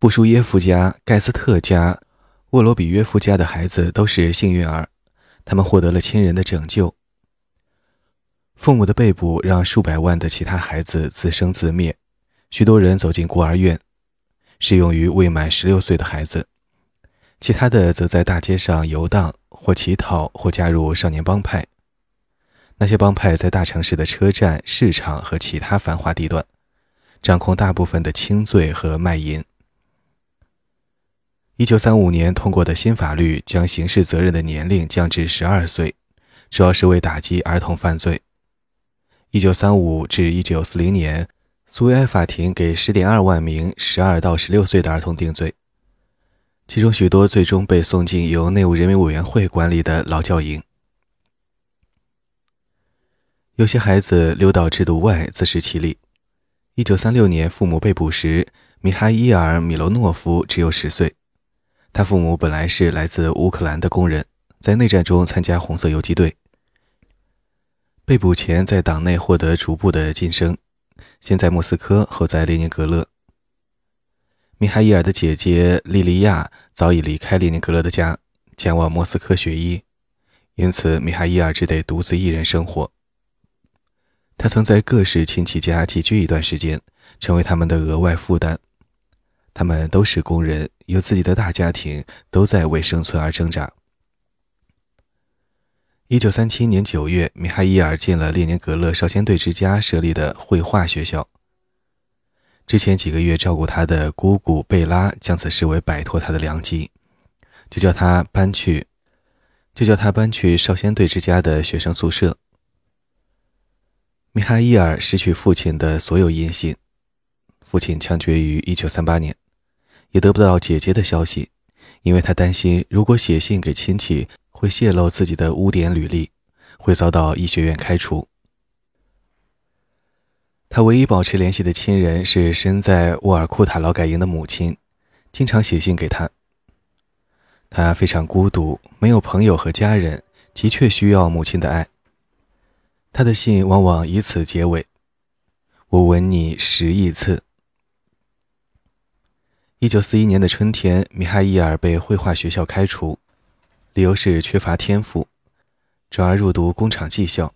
布舒耶夫家、盖斯特家、沃罗比约夫家的孩子都是幸运儿，他们获得了亲人的拯救。父母的被捕让数百万的其他孩子自生自灭，许多人走进孤儿院，适用于未满十六岁的孩子；其他的则在大街上游荡，或乞讨，或加入少年帮派。那些帮派在大城市的车站、市场和其他繁华地段，掌控大部分的轻罪和卖淫。一九三五年通过的新法律将刑事责任的年龄降至十二岁，主要是为打击儿童犯罪。一九三五至一九四零年，苏维埃法庭给十点二万名十二到十六岁的儿童定罪，其中许多最终被送进由内务人民委员会管理的劳教营。有些孩子溜到制度外自食其力。一九三六年，父母被捕时，米哈伊尔·米罗诺夫只有十岁。他父母本来是来自乌克兰的工人，在内战中参加红色游击队。被捕前，在党内获得逐步的晋升，先在莫斯科，后在列宁格勒。米哈伊尔的姐姐莉莉亚早已离开列宁格勒的家，前往莫斯科学医，因此米哈伊尔只得独自一人生活。他曾在各式亲戚家寄居一段时间，成为他们的额外负担。他们都是工人，有自己的大家庭，都在为生存而挣扎。一九三七年九月，米哈伊尔进了列宁格勒少先队之家设立的绘画学校。之前几个月照顾他的姑姑贝拉将此视为摆脱他的良机，就叫他搬去，就叫他搬去少先队之家的学生宿舍。米哈伊尔失去父亲的所有音信，父亲枪决于一九三八年，也得不到姐姐的消息，因为他担心如果写信给亲戚。会泄露自己的污点履历，会遭到医学院开除。他唯一保持联系的亲人是身在沃尔库塔劳改营的母亲，经常写信给他。他非常孤独，没有朋友和家人，的确需要母亲的爱。他的信往往以此结尾：“我吻你十亿次。”一九四一年的春天，米哈伊尔被绘画学校开除。理由是缺乏天赋，转而入读工厂技校。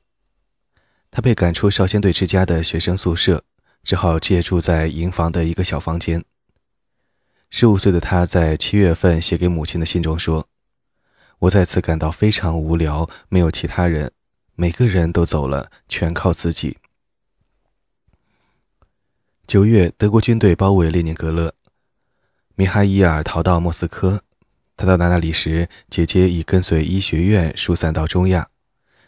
他被赶出少先队之家的学生宿舍，只好借住在营房的一个小房间。十五岁的他在七月份写给母亲的信中说：“我再次感到非常无聊，没有其他人，每个人都走了，全靠自己。”九月，德国军队包围列宁格勒，米哈伊尔逃到莫斯科。他到达那里时，姐姐已跟随医学院疏散到中亚，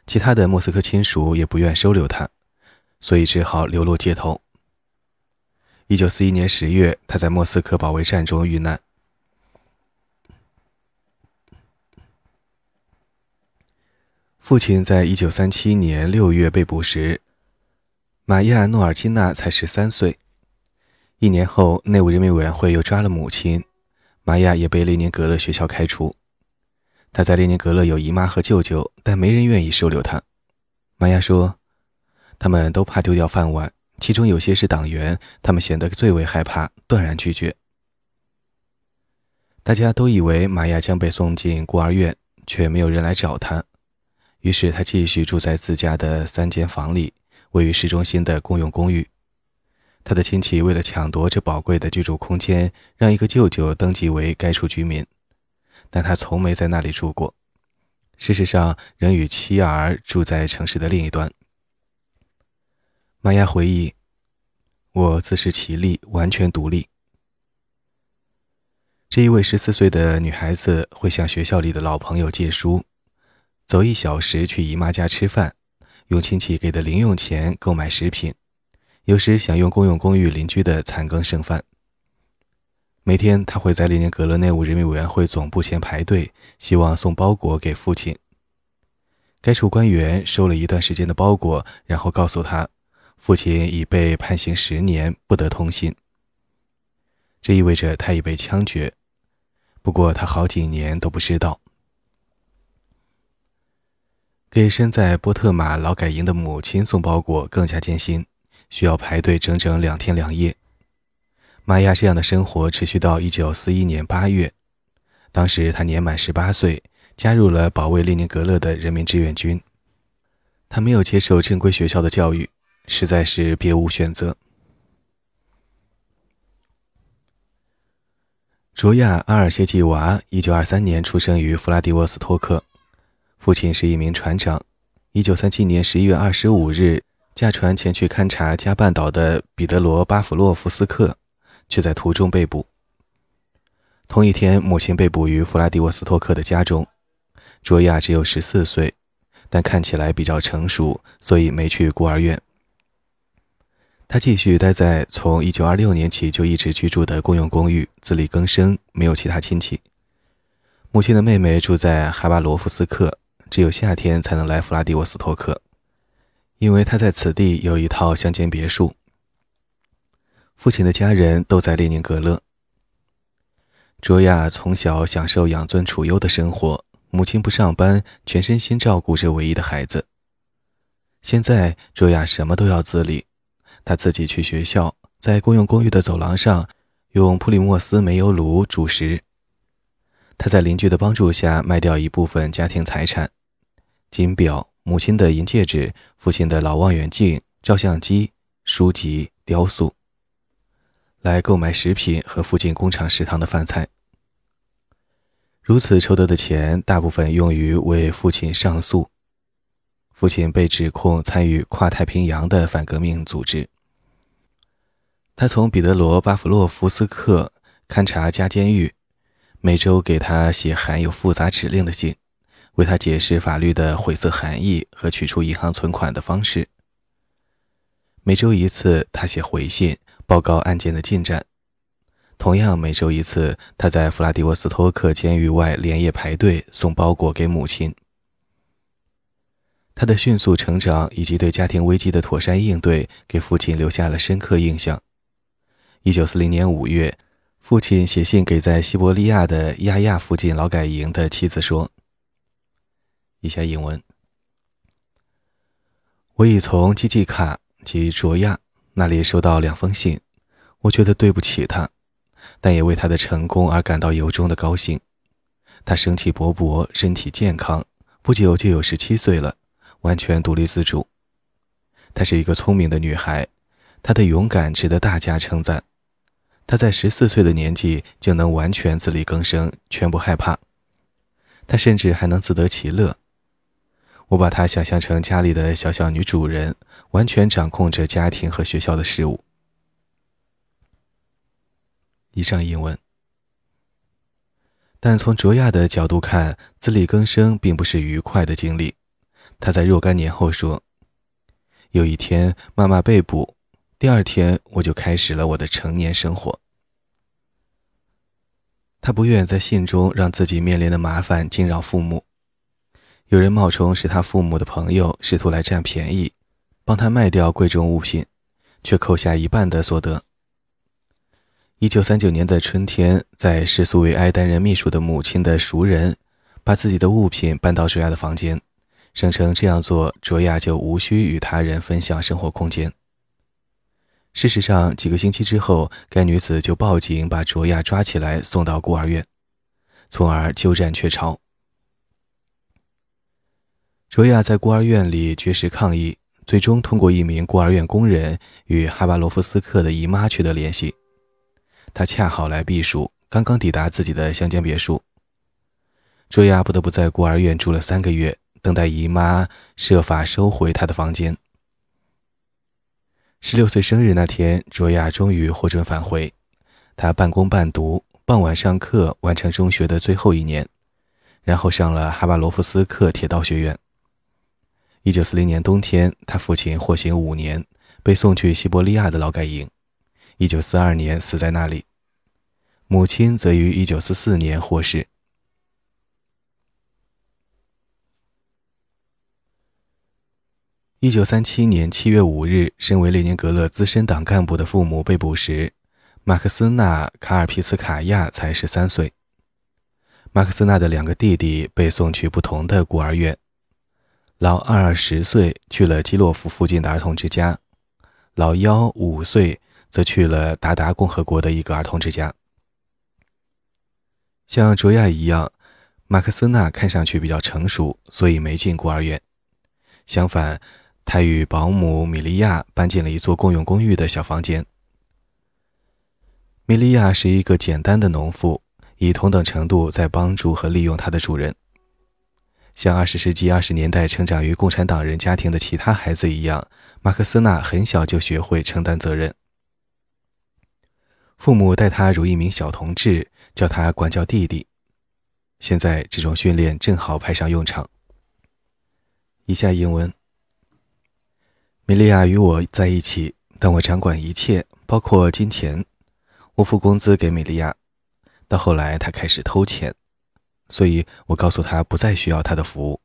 其他的莫斯科亲属也不愿收留他，所以只好流落街头。一九四一年十月，他在莫斯科保卫战中遇难。父亲在一九三七年六月被捕时，玛亚诺尔金娜才十三岁。一年后，内务人民委员会又抓了母亲。玛雅也被列宁格勒学校开除。他在列宁格勒有姨妈和舅舅，但没人愿意收留他。玛雅说：“他们都怕丢掉饭碗，其中有些是党员，他们显得最为害怕，断然拒绝。”大家都以为玛雅将被送进孤儿院，却没有人来找他。于是他继续住在自家的三间房里，位于市中心的公用公寓。他的亲戚为了抢夺这宝贵的居住空间，让一个舅舅登记为该处居民，但他从没在那里住过。事实上，仍与妻儿住在城市的另一端。玛雅回忆：“我自食其力，完全独立。”这一位十四岁的女孩子会向学校里的老朋友借书，走一小时去姨妈家吃饭，用亲戚给的零用钱购买食品。有时想用公用公寓邻居的残羹剩饭。每天，他会在列宁格勒内务人民委员会总部前排队，希望送包裹给父亲。该处官员收了一段时间的包裹，然后告诉他，父亲已被判刑十年，不得通信。这意味着他已被枪决。不过，他好几年都不知道。给身在波特马劳改营的母亲送包裹更加艰辛。需要排队整整两天两夜。玛亚这样的生活持续到1941年8月，当时他年满18岁，加入了保卫列宁格勒的人民志愿军。他没有接受正规学校的教育，实在是别无选择。卓亚·阿尔谢季娃1923年出生于弗拉迪沃斯托克，父亲是一名船长。1937年11月25日，驾船前去勘察加半岛的彼得罗·巴甫洛夫斯克。却在途中被捕。同一天，母亲被捕于弗拉迪沃斯托克的家中。卓娅只有十四岁，但看起来比较成熟，所以没去孤儿院。他继续待在从1926年起就一直居住的公用公寓，自力更生，没有其他亲戚。母亲的妹妹住在哈巴罗夫斯克，只有夏天才能来弗拉迪沃斯托克，因为他在此地有一套乡间别墅。父亲的家人都在列宁格勒。卓亚从小享受养尊处优的生活，母亲不上班，全身心照顾着唯一的孩子。现在，卓亚什么都要自理，她自己去学校，在公用公寓的走廊上用普里莫斯煤油炉煮食。他在邻居的帮助下卖掉一部分家庭财产：金表、母亲的银戒指、父亲的老望远镜、照相机、书籍、雕塑。来购买食品和附近工厂食堂的饭菜。如此筹得的钱，大部分用于为父亲上诉。父亲被指控参与跨太平洋的反革命组织。他从彼得罗·巴甫洛夫斯克勘察加监狱，每周给他写含有复杂指令的信，为他解释法律的晦涩含义和取出银行存款的方式。每周一次，他写回信。报告案件的进展。同样，每周一次，他在弗拉迪沃斯托克监狱外连夜排队送包裹给母亲。他的迅速成长以及对家庭危机的妥善应对，给父亲留下了深刻印象。一九四零年五月，父亲写信给在西伯利亚的亚亚附近劳改营的妻子说：“以下引文：我已从基季卡及卓亚。”那里收到两封信，我觉得对不起他，但也为他的成功而感到由衷的高兴。他生气勃勃，身体健康，不久就有十七岁了，完全独立自主。她是一个聪明的女孩，她的勇敢值得大家称赞。她在十四岁的年纪就能完全自力更生，全不害怕。她甚至还能自得其乐。我把她想象成家里的小小女主人。完全掌控着家庭和学校的事务。以上英文。但从卓亚的角度看，自力更生并不是愉快的经历。她在若干年后说：“有一天，妈妈被捕，第二天我就开始了我的成年生活。”他不愿在信中让自己面临的麻烦惊扰父母。有人冒充是他父母的朋友，试图来占便宜。帮他卖掉贵重物品，却扣下一半的所得。一九三九年的春天，在视苏维埃担任秘书的母亲的熟人，把自己的物品搬到卓亚的房间，声称这样做，卓亚就无需与他人分享生活空间。事实上，几个星期之后，该女子就报警把卓亚抓起来送到孤儿院，从而鸠占鹊巢。卓娅在孤儿院里绝食抗议。最终通过一名孤儿院工人与哈巴罗夫斯克的姨妈取得联系，他恰好来避暑，刚刚抵达自己的乡间别墅。卓娅不得不在孤儿院住了三个月，等待姨妈设法收回她的房间。十六岁生日那天，卓娅终于获准返回，她半工半读，傍晚上课，完成中学的最后一年，然后上了哈巴罗夫斯克铁道学院。一九四零年冬天，他父亲获刑五年，被送去西伯利亚的劳改营。一九四二年死在那里。母亲则于一九四四年获释。一九三七年七月五日，身为列宁格勒资深党干部的父母被捕时，马克思纳·卡尔皮斯卡娅才十三岁。马克思纳的两个弟弟被送去不同的孤儿院。老二十岁去了基洛夫附近的儿童之家，老幺五岁则去了达达共和国的一个儿童之家。像卓亚一样，马克思娜看上去比较成熟，所以没进孤儿院。相反，他与保姆米利亚搬进了一座共用公寓的小房间。米利亚是一个简单的农妇，以同等程度在帮助和利用她的主人。像二十世纪二十年代成长于共产党人家庭的其他孩子一样，马克思纳很小就学会承担责任。父母待他如一名小同志，叫他管教弟弟。现在这种训练正好派上用场。以下英文：米利亚与我在一起，但我掌管一切，包括金钱。我付工资给米利亚，到后来他开始偷钱。所以我告诉他不再需要他的服务，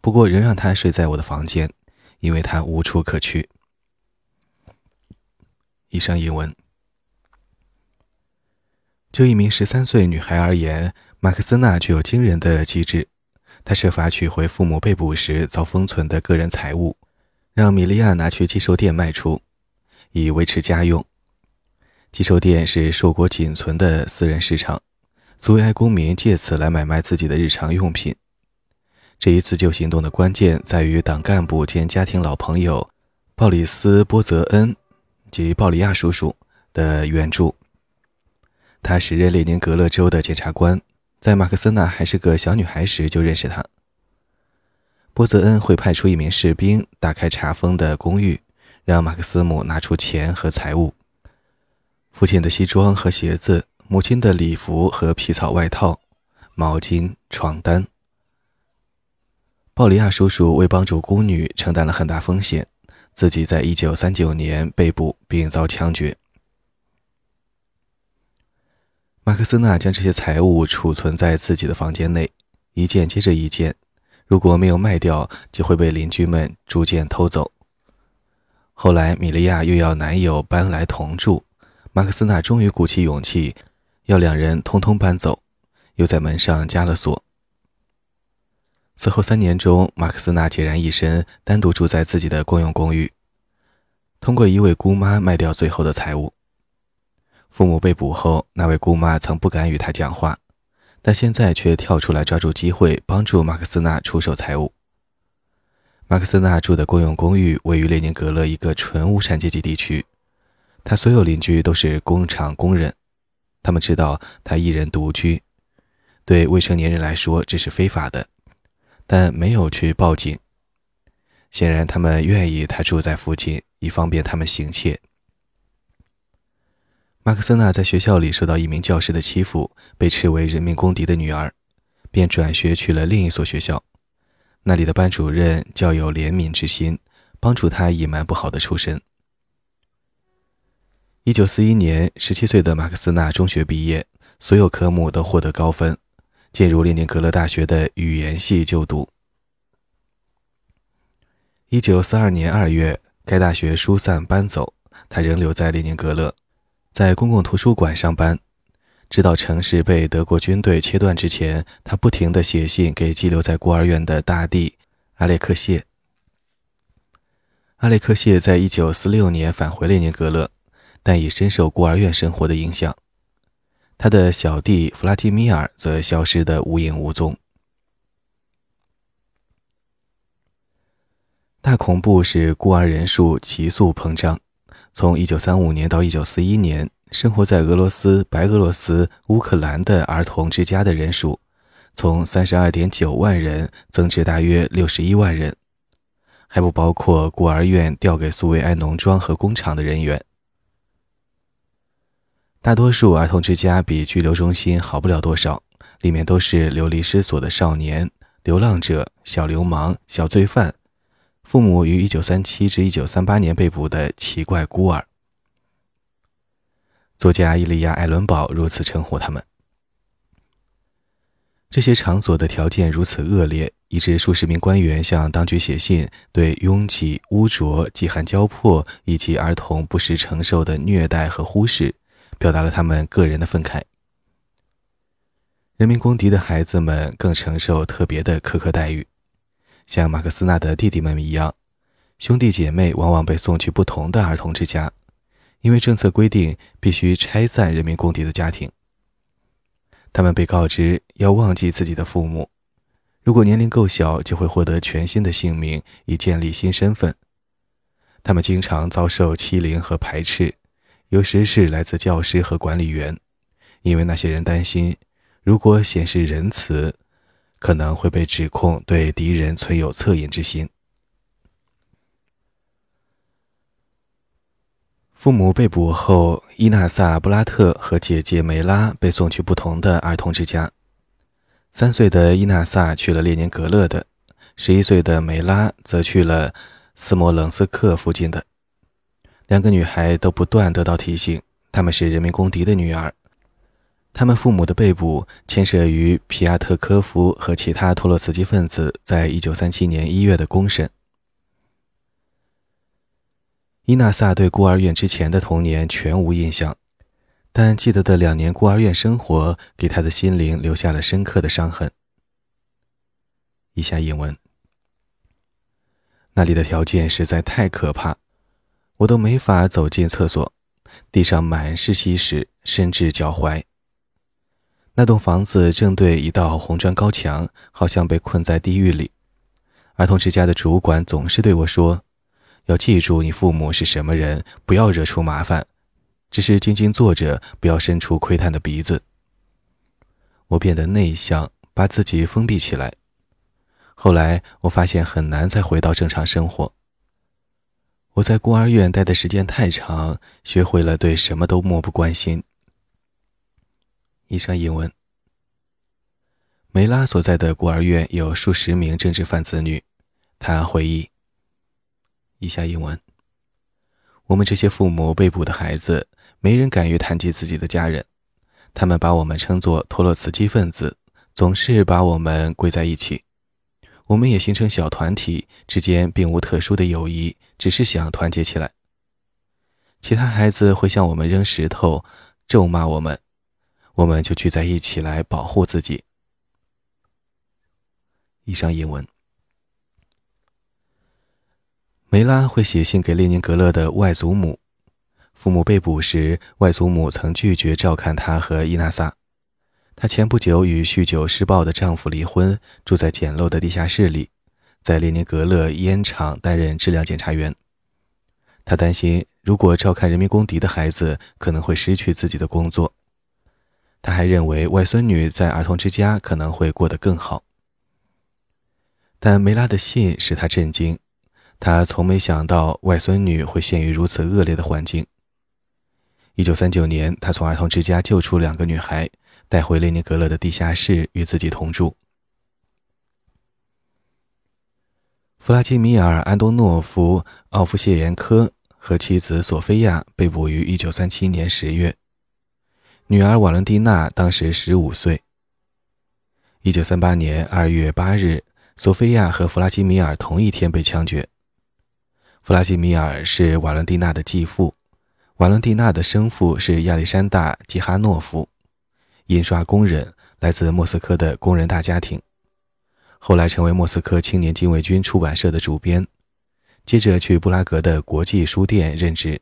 不过仍让他睡在我的房间，因为他无处可去。以上译文。就一名十三岁女孩而言，马克思纳具有惊人的机智。他设法取回父母被捕时遭封存的个人财物，让米利亚拿去寄售店卖出，以维持家用。寄售店是硕果仅存的私人市场。苏维埃公民借此来买卖自己的日常用品。这一自救行动的关键在于党干部兼家庭老朋友鲍里斯·波泽恩及鲍里亚叔叔的援助。他时任列宁格勒州的检察官，在马克思纳还是个小女孩时就认识他。波泽恩会派出一名士兵打开查封的公寓，让马克思姆拿出钱和财物。父亲的西装和鞋子。母亲的礼服和皮草外套、毛巾、床单。鲍里亚叔叔为帮助孤女承担了很大风险，自己在一九三九年被捕并遭枪决。马克思纳将这些财物储存在自己的房间内，一件接着一件，如果没有卖掉，就会被邻居们逐渐偷走。后来，米利亚又要男友搬来同住，马克思纳终于鼓起勇气。要两人通通搬走，又在门上加了锁。此后三年中，马克思纳孑然一身，单独住在自己的公用公寓，通过一位姑妈卖掉最后的财物。父母被捕后，那位姑妈曾不敢与他讲话，但现在却跳出来抓住机会，帮助马克思纳出售财物。马克思纳住的公用公寓位于列宁格勒一个纯无产阶级地区，他所有邻居都是工厂工人。他们知道他一人独居，对未成年人来说这是非法的，但没有去报警。显然，他们愿意他住在附近，以方便他们行窃。马克思纳在学校里受到一名教师的欺负，被斥为人民公敌的女儿，便转学去了另一所学校。那里的班主任较有怜悯之心，帮助他隐瞒不好的出身。一九四一年，十七岁的马克思纳中学毕业，所有科目都获得高分，进入列宁格勒大学的语言系就读。一九四二年二月，该大学疏散搬走，他仍留在列宁格勒，在公共图书馆上班，直到城市被德国军队切断之前，他不停地写信给寄留在孤儿院的大地阿列克谢。阿列克谢在一九四六年返回列宁格勒。但已深受孤儿院生活的影响，他的小弟弗拉基米尔则消失得无影无踪。大恐怖使孤儿人数急速膨胀。从1935年到1941年，生活在俄罗斯、白俄罗斯、乌克兰的儿童之家的人数，从32.9万人增至大约61万人，还不包括孤儿院调给苏维埃农庄和工厂的人员。大多数儿童之家比拘留中心好不了多少，里面都是流离失所的少年、流浪者、小流氓、小罪犯，父母于1937至1938年被捕的奇怪孤儿。作家伊利亚·艾伦堡如此称呼他们。这些场所的条件如此恶劣，以致数十名官员向当局写信，对拥挤、污浊、饥寒交迫以及儿童不时承受的虐待和忽视。表达了他们个人的愤慨。人民公敌的孩子们更承受特别的苛刻待遇，像马克思纳的弟弟们一样，兄弟姐妹往往被送去不同的儿童之家，因为政策规定必须拆散人民公敌的家庭。他们被告知要忘记自己的父母，如果年龄够小，就会获得全新的姓名，以建立新身份。他们经常遭受欺凌和排斥，有时是来自教师和管理员，因为那些人担心，如果显示仁慈，可能会被指控对敌人存有恻隐之心。父母被捕后，伊纳萨·布拉特和姐姐梅拉被送去不同的儿童之家。三岁的伊纳萨去了列宁格勒的，十一岁的梅拉则去了斯摩棱斯克附近的。两个女孩都不断得到提醒，她们是人民公敌的女儿。她们父母的被捕牵涉于皮亚特科夫和其他托洛茨基分子在一九三七年一月的公审。伊纳萨对孤儿院之前的童年全无印象，但记得的两年孤儿院生活给他的心灵留下了深刻的伤痕。以下引文：那里的条件实在太可怕，我都没法走进厕所，地上满是稀屎，甚至脚踝。那栋房子正对一道红砖高墙，好像被困在地狱里。儿童之家的主管总是对我说。要记住你父母是什么人，不要惹出麻烦，只是静静坐着，不要伸出窥探的鼻子。我变得内向，把自己封闭起来。后来我发现很难再回到正常生活。我在孤儿院待的时间太长，学会了对什么都漠不关心。以上引文。梅拉所在的孤儿院有数十名政治犯子女，他回忆。以下英文：我们这些父母被捕的孩子，没人敢于谈及自己的家人。他们把我们称作托洛茨基分子，总是把我们归在一起。我们也形成小团体，之间并无特殊的友谊，只是想团结起来。其他孩子会向我们扔石头、咒骂我们，我们就聚在一起来保护自己。以上英文。梅拉会写信给列宁格勒的外祖母。父母被捕时，外祖母曾拒绝照看他和伊娜萨。她前不久与酗酒施暴的丈夫离婚，住在简陋的地下室里，在列宁格勒烟厂担任质量检查员。她担心，如果照看人民公敌的孩子，可能会失去自己的工作。她还认为，外孙女在儿童之家可能会过得更好。但梅拉的信使她震惊。他从没想到外孙女会陷于如此恶劣的环境。一九三九年，他从儿童之家救出两个女孩，带回列宁格勒的地下室与自己同住。弗拉基米尔·安东诺夫·奥夫谢延科和妻子索菲亚被捕于一九三七年十月，女儿瓦伦蒂娜当时十五岁。一九三八年二月八日，索菲亚和弗拉基米尔同一天被枪决。弗拉基米尔是瓦伦蒂娜的继父，瓦伦蒂娜的生父是亚历山大·基哈诺夫，印刷工人，来自莫斯科的工人大家庭，后来成为莫斯科青年禁卫军出版社的主编，接着去布拉格的国际书店任职。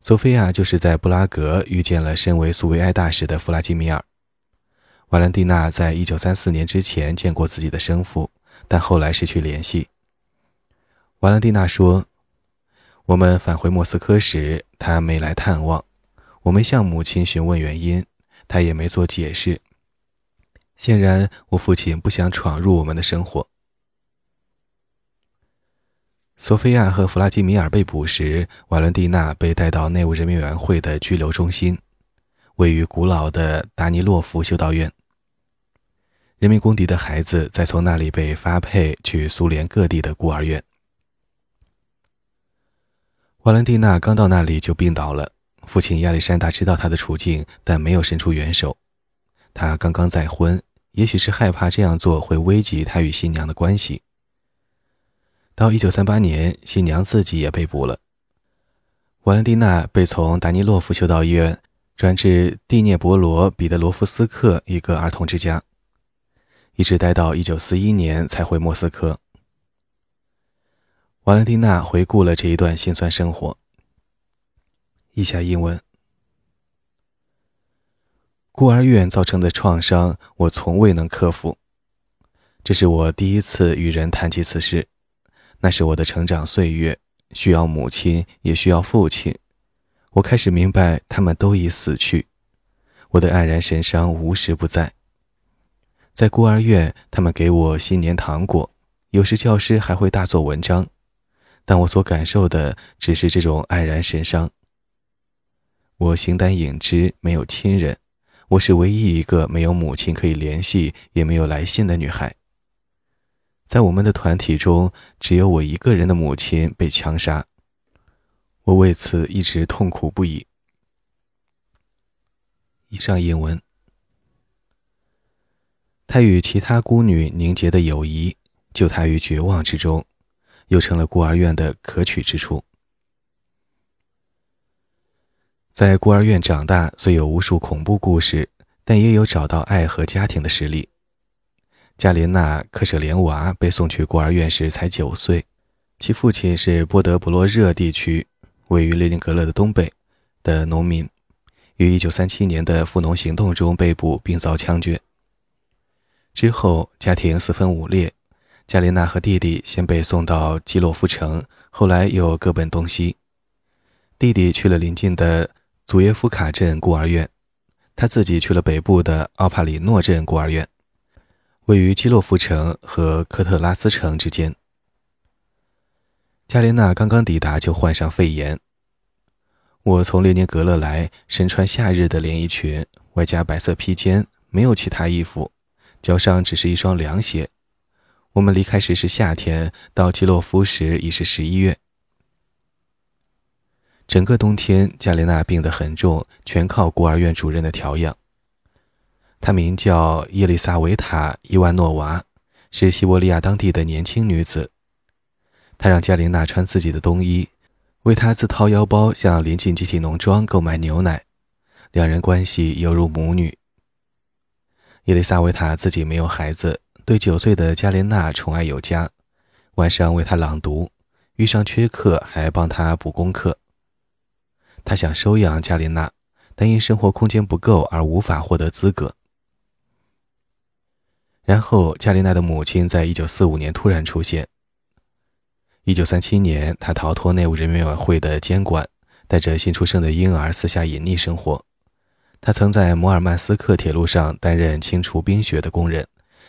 索菲亚就是在布拉格遇见了身为苏维埃大使的弗拉基米尔。瓦伦蒂娜在一九三四年之前见过自己的生父，但后来失去联系。瓦伦蒂娜说：“我们返回莫斯科时，他没来探望。我没向母亲询问原因，他也没做解释。显然，我父亲不想闯入我们的生活。”索菲亚和弗拉基米尔被捕时，瓦伦蒂娜被带到内务人民委员会的拘留中心，位于古老的达尼洛夫修道院。人民公敌的孩子再从那里被发配去苏联各地的孤儿院。瓦伦蒂娜刚到那里就病倒了。父亲亚历山大知道他的处境，但没有伸出援手。他刚刚再婚，也许是害怕这样做会危及他与新娘的关系。到1938年，新娘自己也被捕了。瓦伦蒂娜被从达尼洛夫修道院转至蒂涅博罗彼得罗夫斯克一个儿童之家，一直待到1941年才回莫斯科。瓦伦蒂娜回顾了这一段心酸生活。以下英文：孤儿院造成的创伤，我从未能克服。这是我第一次与人谈及此事。那是我的成长岁月，需要母亲，也需要父亲。我开始明白，他们都已死去。我的黯然神伤无时不在。在孤儿院，他们给我新年糖果，有时教师还会大做文章，但我所感受的只是这种黯然神伤。我形单影只，没有亲人，我是唯一一个没有母亲可以联系，也没有来信的女孩。在我们的团体中，只有我一个人的母亲被枪杀，我为此一直痛苦不已。以上引文，他与其他孤女凝结的友谊，救他于绝望之中，又成了孤儿院的可取之处。在孤儿院长大，虽有无数恐怖故事，但也有找到爱和家庭的实例。加琳娜·克舍连娃被送去孤儿院时才九岁，其父亲是波德布洛热地区位于列宁格勒的东北的农民，于1937年的富农行动中被捕并遭枪决。之后，家庭四分五裂，加琳娜和弟弟先被送到基洛夫城，后来又各奔东西。弟弟去了邻近的。祖耶夫卡镇孤儿院，他自己去了北部的奥帕里诺镇孤儿院，位于基洛夫城和科特拉斯城之间。加琳娜刚刚抵达就患上肺炎。我从列宁格勒来，身穿夏日的连衣裙，外加白色披肩，没有其他衣服，脚上只是一双凉鞋。我们离开时是夏天，到基洛夫时已是十一月。整个冬天，加琳娜病得很重，全靠孤儿院主任的调养。她名叫叶丽萨维塔·伊万诺娃，是西伯利亚当地的年轻女子。她让加琳娜穿自己的冬衣，为她自掏腰包向临近集体农庄购买牛奶，两人关系犹如母女。叶丽萨维塔自己没有孩子，对九岁的加琳娜宠爱有加，晚上为她朗读，遇上缺课还帮她补功课。他想收养加琳娜，但因生活空间不够而无法获得资格。然后，加琳娜的母亲在1945年突然出现。1937年，她逃脱内务人民委员会的监管，带着新出生的婴儿私下隐匿生活。她曾在摩尔曼斯克铁路上担任清除冰雪的工人，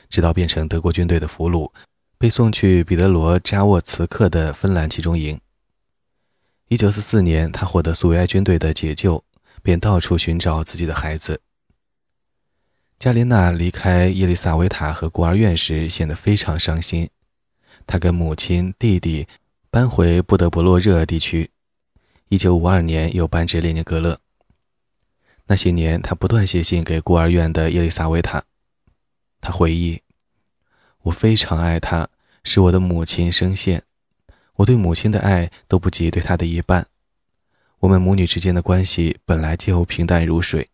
直到变成德国军队的俘虏，被送去彼得罗扎沃茨克的芬兰集中营。一九四四年，他获得苏维埃军队的解救，便到处寻找自己的孩子。加琳娜离开伊丽萨维塔和孤儿院时，显得非常伤心。她跟母亲、弟弟搬回布德博洛热地区。一九五二年，又搬至列宁格勒。那些年，他不断写信给孤儿院的伊丽萨维塔。他回忆：“我非常爱她，是我的母亲声线。”我对母亲的爱都不及对她的一半，我们母女之间的关系本来就平淡如水。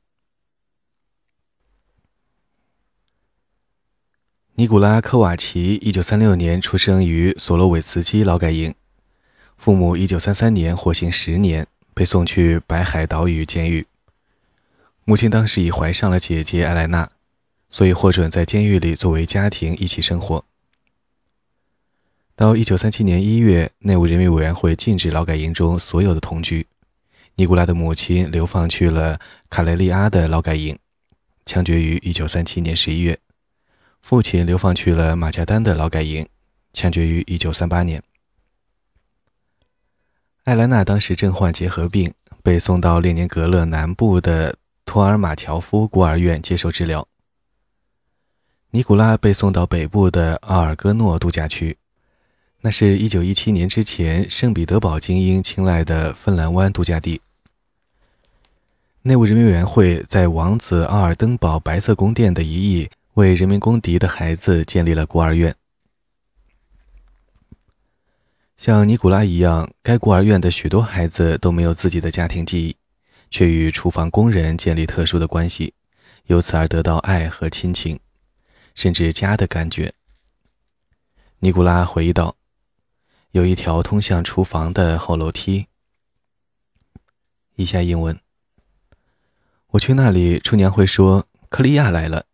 尼古拉科瓦奇一九三六年出生于索洛韦茨基劳改营，父母一九三三年获刑十年，被送去白海岛屿监狱。母亲当时已怀上了姐姐艾莱娜，所以获准在监狱里作为家庭一起生活。到一九三七年一月，内务人民委员会禁止劳改营中所有的同居。尼古拉的母亲流放去了卡雷利阿的劳改营，枪决于一九三七年十一月；父亲流放去了马加丹的劳改营，枪决于一九三八年。艾莱娜当时正患结核病，被送到列宁格勒南部的托尔马乔夫孤儿院接受治疗。尼古拉被送到北部的奥尔戈诺度假区。那是一九一七年之前圣彼得堡精英青睐的芬兰湾度假地。内务人民委员会在王子奥尔登堡白色宫殿的一翼，为人民公敌的孩子建立了孤儿院。像尼古拉一样，该孤儿院的许多孩子都没有自己的家庭记忆，却与厨房工人建立特殊的关系，由此而得到爱和亲情，甚至家的感觉。尼古拉回忆道。有一条通向厨房的后楼梯。以下英文：我去那里，厨娘会说：“克利亚来了。”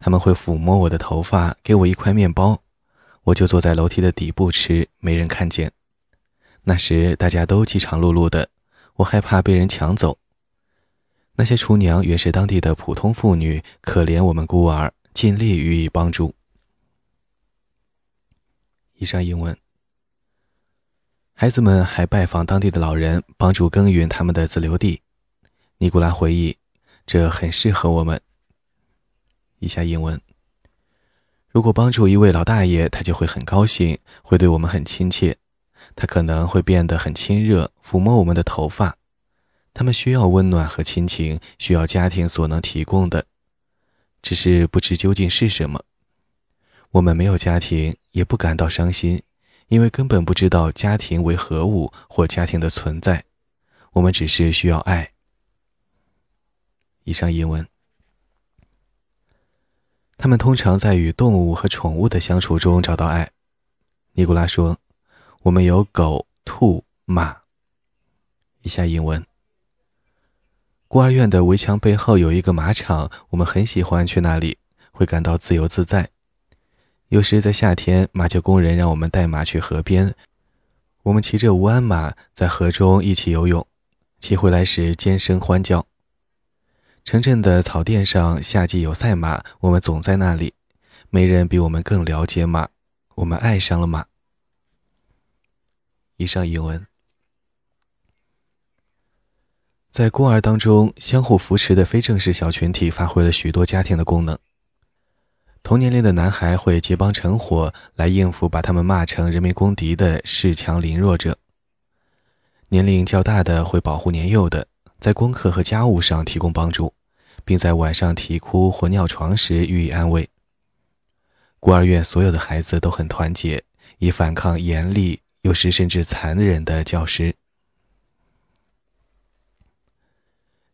他们会抚摸我的头发，给我一块面包，我就坐在楼梯的底部吃，没人看见。那时大家都饥肠辘辘的，我害怕被人抢走。那些厨娘原是当地的普通妇女，可怜我们孤儿，尽力予以帮助。以上英文。孩子们还拜访当地的老人，帮助耕耘他们的自留地。尼古拉回忆，这很适合我们。以下英文。如果帮助一位老大爷，他就会很高兴，会对我们很亲切。他可能会变得很亲热，抚摸我们的头发。他们需要温暖和亲情，需要家庭所能提供的，只是不知究竟是什么。我们没有家庭，也不感到伤心，因为根本不知道家庭为何物或家庭的存在。我们只是需要爱。以上英文。他们通常在与动物和宠物的相处中找到爱。尼古拉说：“我们有狗、兔、马。”以下英文。孤儿院的围墙背后有一个马场，我们很喜欢去那里，会感到自由自在。有时在夏天，马厩工人让我们带马去河边，我们骑着无鞍马在河中一起游泳，骑回来时尖声欢叫。城镇的草甸上，夏季有赛马，我们总在那里。没人比我们更了解马，我们爱上了马。以上译文。在孤儿当中，相互扶持的非正式小群体发挥了许多家庭的功能。同年龄的男孩会结帮成伙来应付把他们骂成人民公敌的恃强凌弱者。年龄较大的会保护年幼的，在功课和家务上提供帮助，并在晚上啼哭或尿床时予以安慰。孤儿院所有的孩子都很团结，以反抗严厉有时甚至残忍的教师。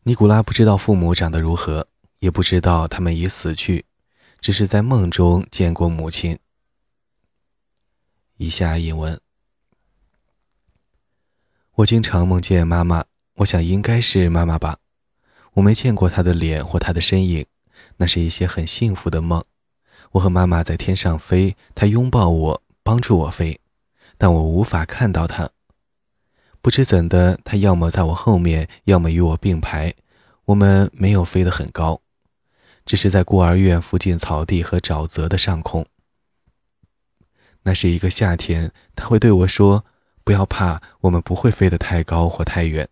尼古拉不知道父母长得如何，也不知道他们已死去，只是在梦中见过母亲。以下引文：我经常梦见妈妈，我想应该是妈妈吧。我没见过她的脸或她的身影，那是一些很幸福的梦。我和妈妈在天上飞，她拥抱我，帮助我飞，但我无法看到她。不知怎的，她要么在我后面，要么与我并排。我们没有飞得很高，只是在孤儿院附近草地和沼泽的上空。那是一个夏天，他会对我说：“不要怕，我们不会飞得太高或太远。”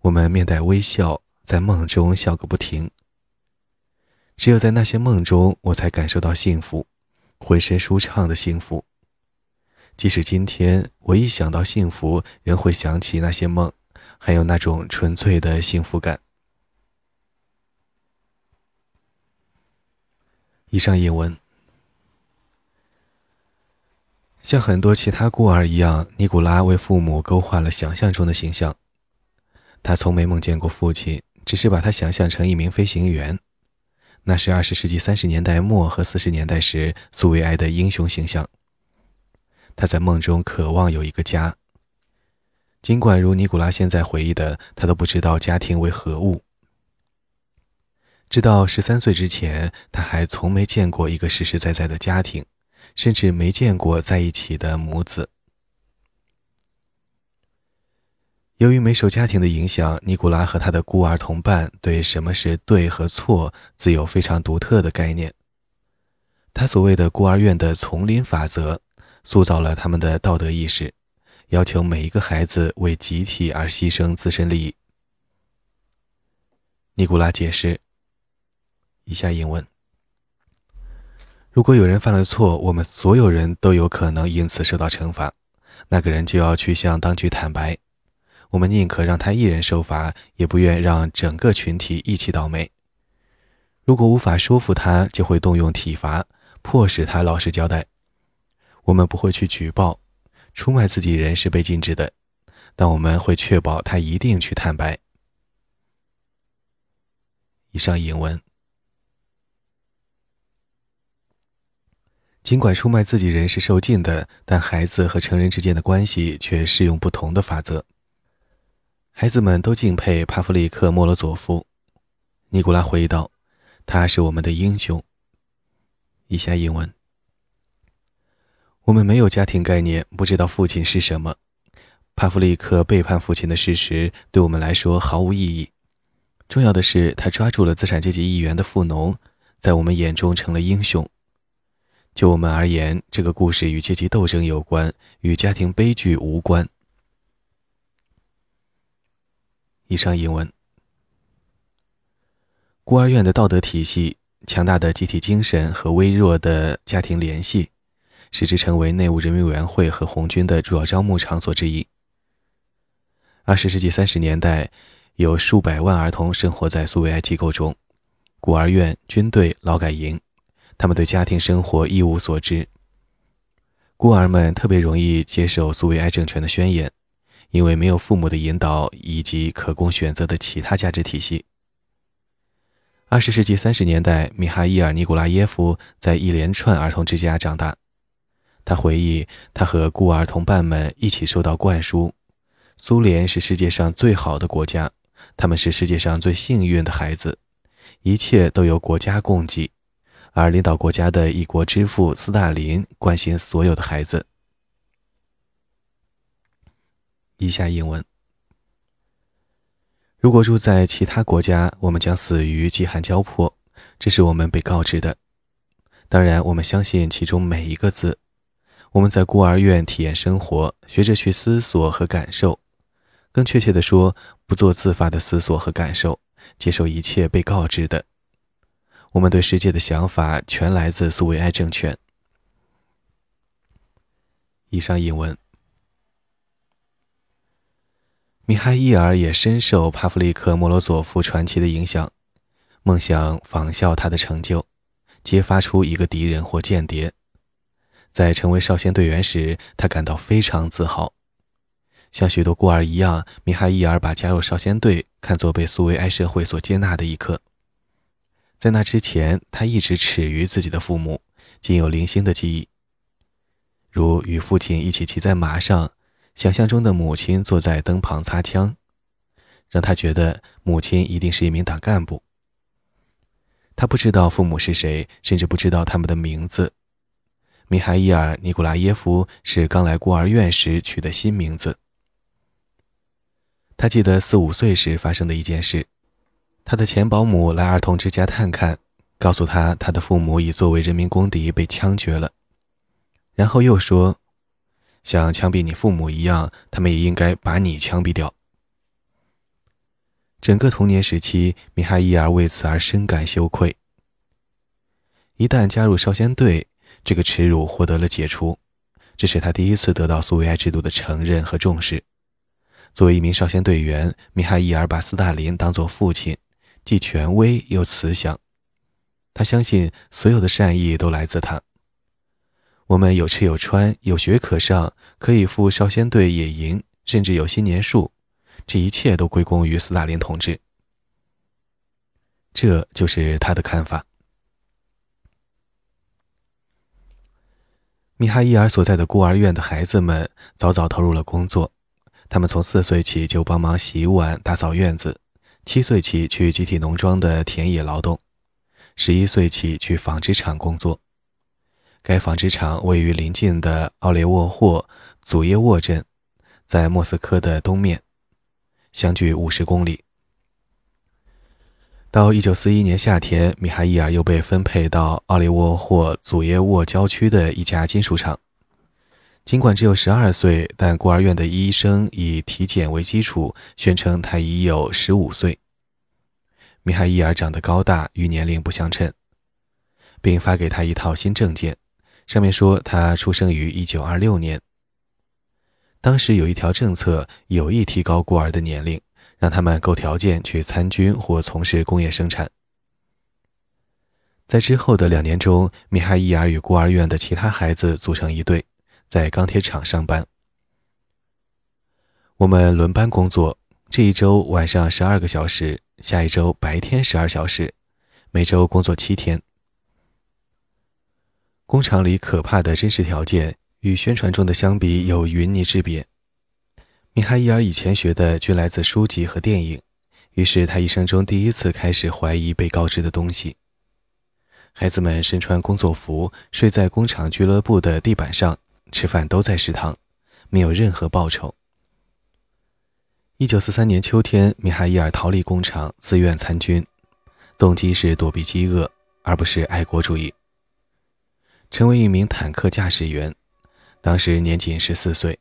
我们面带微笑，在梦中笑个不停。只有在那些梦中，我才感受到幸福，浑身舒畅的幸福。即使今天，我一想到幸福，仍会想起那些梦，还有那种纯粹的幸福感。以上译文，像很多其他孤儿一样，尼古拉为父母勾画了想象中的形象。他从没梦见过父亲，只是把他想象成一名飞行员。那是二十世纪三十年代末和四十年代时苏维埃的英雄形象。他在梦中渴望有一个家，尽管如尼古拉现在回忆的，他都不知道家庭为何物。直到十三岁之前，他还从没见过一个实实在在的家庭，甚至没见过在一起的母子。由于没受家庭的影响，尼古拉和他的孤儿同伴对什么是对和错自有非常独特的概念。他所谓的孤儿院的丛林法则。塑造了他们的道德意识，要求每一个孩子为集体而牺牲自身利益。尼古拉解释：以下引文。如果有人犯了错，我们所有人都有可能因此受到惩罚，那个人就要去向当局坦白。我们宁可让他一人受罚，也不愿让整个群体一起倒霉。如果无法说服他，就会动用体罚，迫使他老实交代。我们不会去举报，出卖自己人是被禁止的，但我们会确保他一定去坦白。以上引文。尽管出卖自己人是受禁的，但孩子和成人之间的关系却适用不同的法则。孩子们都敬佩帕夫利克·莫罗佐夫。尼古拉回忆道：“他是我们的英雄。”以下英文：我们没有家庭概念，不知道父亲是什么。帕夫利克背叛父亲的事实对我们来说毫无意义。重要的是，他抓住了资产阶级议员的富农，在我们眼中成了英雄。就我们而言，这个故事与阶级斗争有关，与家庭悲剧无关。以上引文。孤儿院的道德体系、强大的集体精神和微弱的家庭联系，使之成为内务人民委员会和红军的主要招募场所之一。二十世纪三十年代，有数百万儿童生活在苏维埃机构中，孤儿院、军队、劳改营，他们对家庭生活一无所知。孤儿们特别容易接受苏维埃政权的宣言，因为没有父母的引导以及可供选择的其他价值体系。二十世纪三十年代，米哈伊尔·尼古拉耶夫在一连串儿童之家长大。他回忆，他和孤儿同伴们一起受到灌输。苏联是世界上最好的国家，他们是世界上最幸运的孩子，一切都由国家供给，而领导国家的一国之父斯大林关心所有的孩子。以下英文：如果住在其他国家，我们将死于饥寒交迫，这是我们被告知的。当然，我们相信其中每一个字。我们在孤儿院体验生活，学着去思索和感受。更确切地说，不做自发的思索和感受，接受一切被告知的。我们对世界的想法全来自苏维埃政权。以上引文。米哈伊尔也深受帕夫利克·莫罗佐夫传奇的影响，梦想仿效他的成就，揭发出一个敌人或间谍。在成为少先队员时，他感到非常自豪。像许多孤儿一样，米哈伊尔把加入少先队看作被苏维埃社会所接纳的一刻。在那之前，他一直耻于自己的父母，仅有零星的记忆，如与父亲一起骑在马上，想象中的母亲坐在灯旁擦枪，让他觉得母亲一定是一名党干部。他不知道父母是谁，甚至不知道他们的名字。米哈伊尔·尼古拉耶夫是刚来孤儿院时取的新名字。他记得四五岁时发生的一件事：他的前保姆来儿童之家探看，告诉他他的父母已作为人民公敌被枪决了。然后又说：“像枪毙你父母一样，他们也应该把你枪毙掉。”整个童年时期，米哈伊尔为此而深感羞愧。一旦加入少先队，这个耻辱获得了解除，这是他第一次得到苏维埃制度的承认和重视。作为一名少先队员，米哈伊尔把斯大林当作父亲，既权威又慈祥。他相信所有的善意都来自他。我们有吃有穿，有学可上，可以赴少先队野营，甚至有新年树。这一切都归功于斯大林同志。这就是他的看法。米哈伊尔所在的孤儿院的孩子们早早投入了工作，他们从四岁起就帮忙洗碗、打扫院子，七岁起去集体农庄的田野劳动，十一岁起去纺织厂工作。该纺织厂位于邻近的奥列沃霍祖耶沃镇，在莫斯科的东面，相距五十公里。到一九四一年夏天，米哈伊尔又被分配到奥列沃霍祖耶沃郊区的一家金属厂。尽管只有十二岁，但孤儿院的医生以体检为基础，宣称他已有十五岁。米哈伊尔长得高大，与年龄不相称，并发给他一套新证件，上面说他出生于一九二六年。当时有一条政策，有意提高孤儿的年龄。让他们够条件去参军或从事工业生产。在之后的两年中，米哈伊尔与孤儿院的其他孩子组成一队，在钢铁厂上班。我们轮班工作，这一周晚上十二个小时，下一周白天十二小时，每周工作七天。工厂里可怕的真实条件与宣传中的相比有云泥之别。米哈伊尔以前学的均来自书籍和电影，于是他一生中第一次开始怀疑被告知的东西。孩子们身穿工作服，睡在工厂俱乐部的地板上，吃饭都在食堂，没有任何报酬。一九四三年秋天，米哈伊尔逃离工厂，自愿参军，动机是躲避饥饿，而不是爱国主义。成为一名坦克驾驶员，当时年仅十四岁。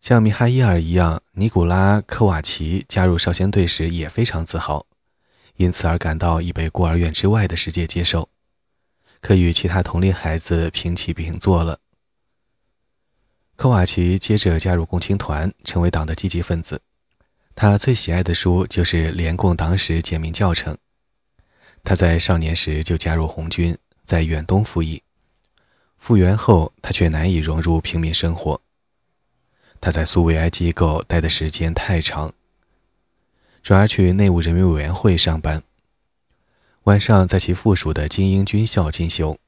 像米哈伊尔一样，尼古拉科瓦奇加入少先队时也非常自豪，因此而感到已被孤儿院之外的世界接受，可与其他同龄孩子平起平坐了。科瓦奇接着加入共青团，成为党的积极分子。他最喜爱的书就是联共党史简明教程。他在少年时就加入红军，在远东服役。复员后，他却难以融入平民生活。他在苏维埃机构待的时间太长，转而去内务人民委员会上班，晚上在其附属的精英军校进修。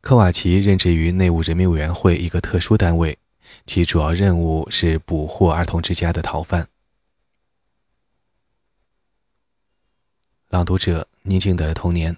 科瓦奇任职于内务人民委员会一个特殊单位，其主要任务是捕获儿童之家的逃犯。朗读者：宁静的童年。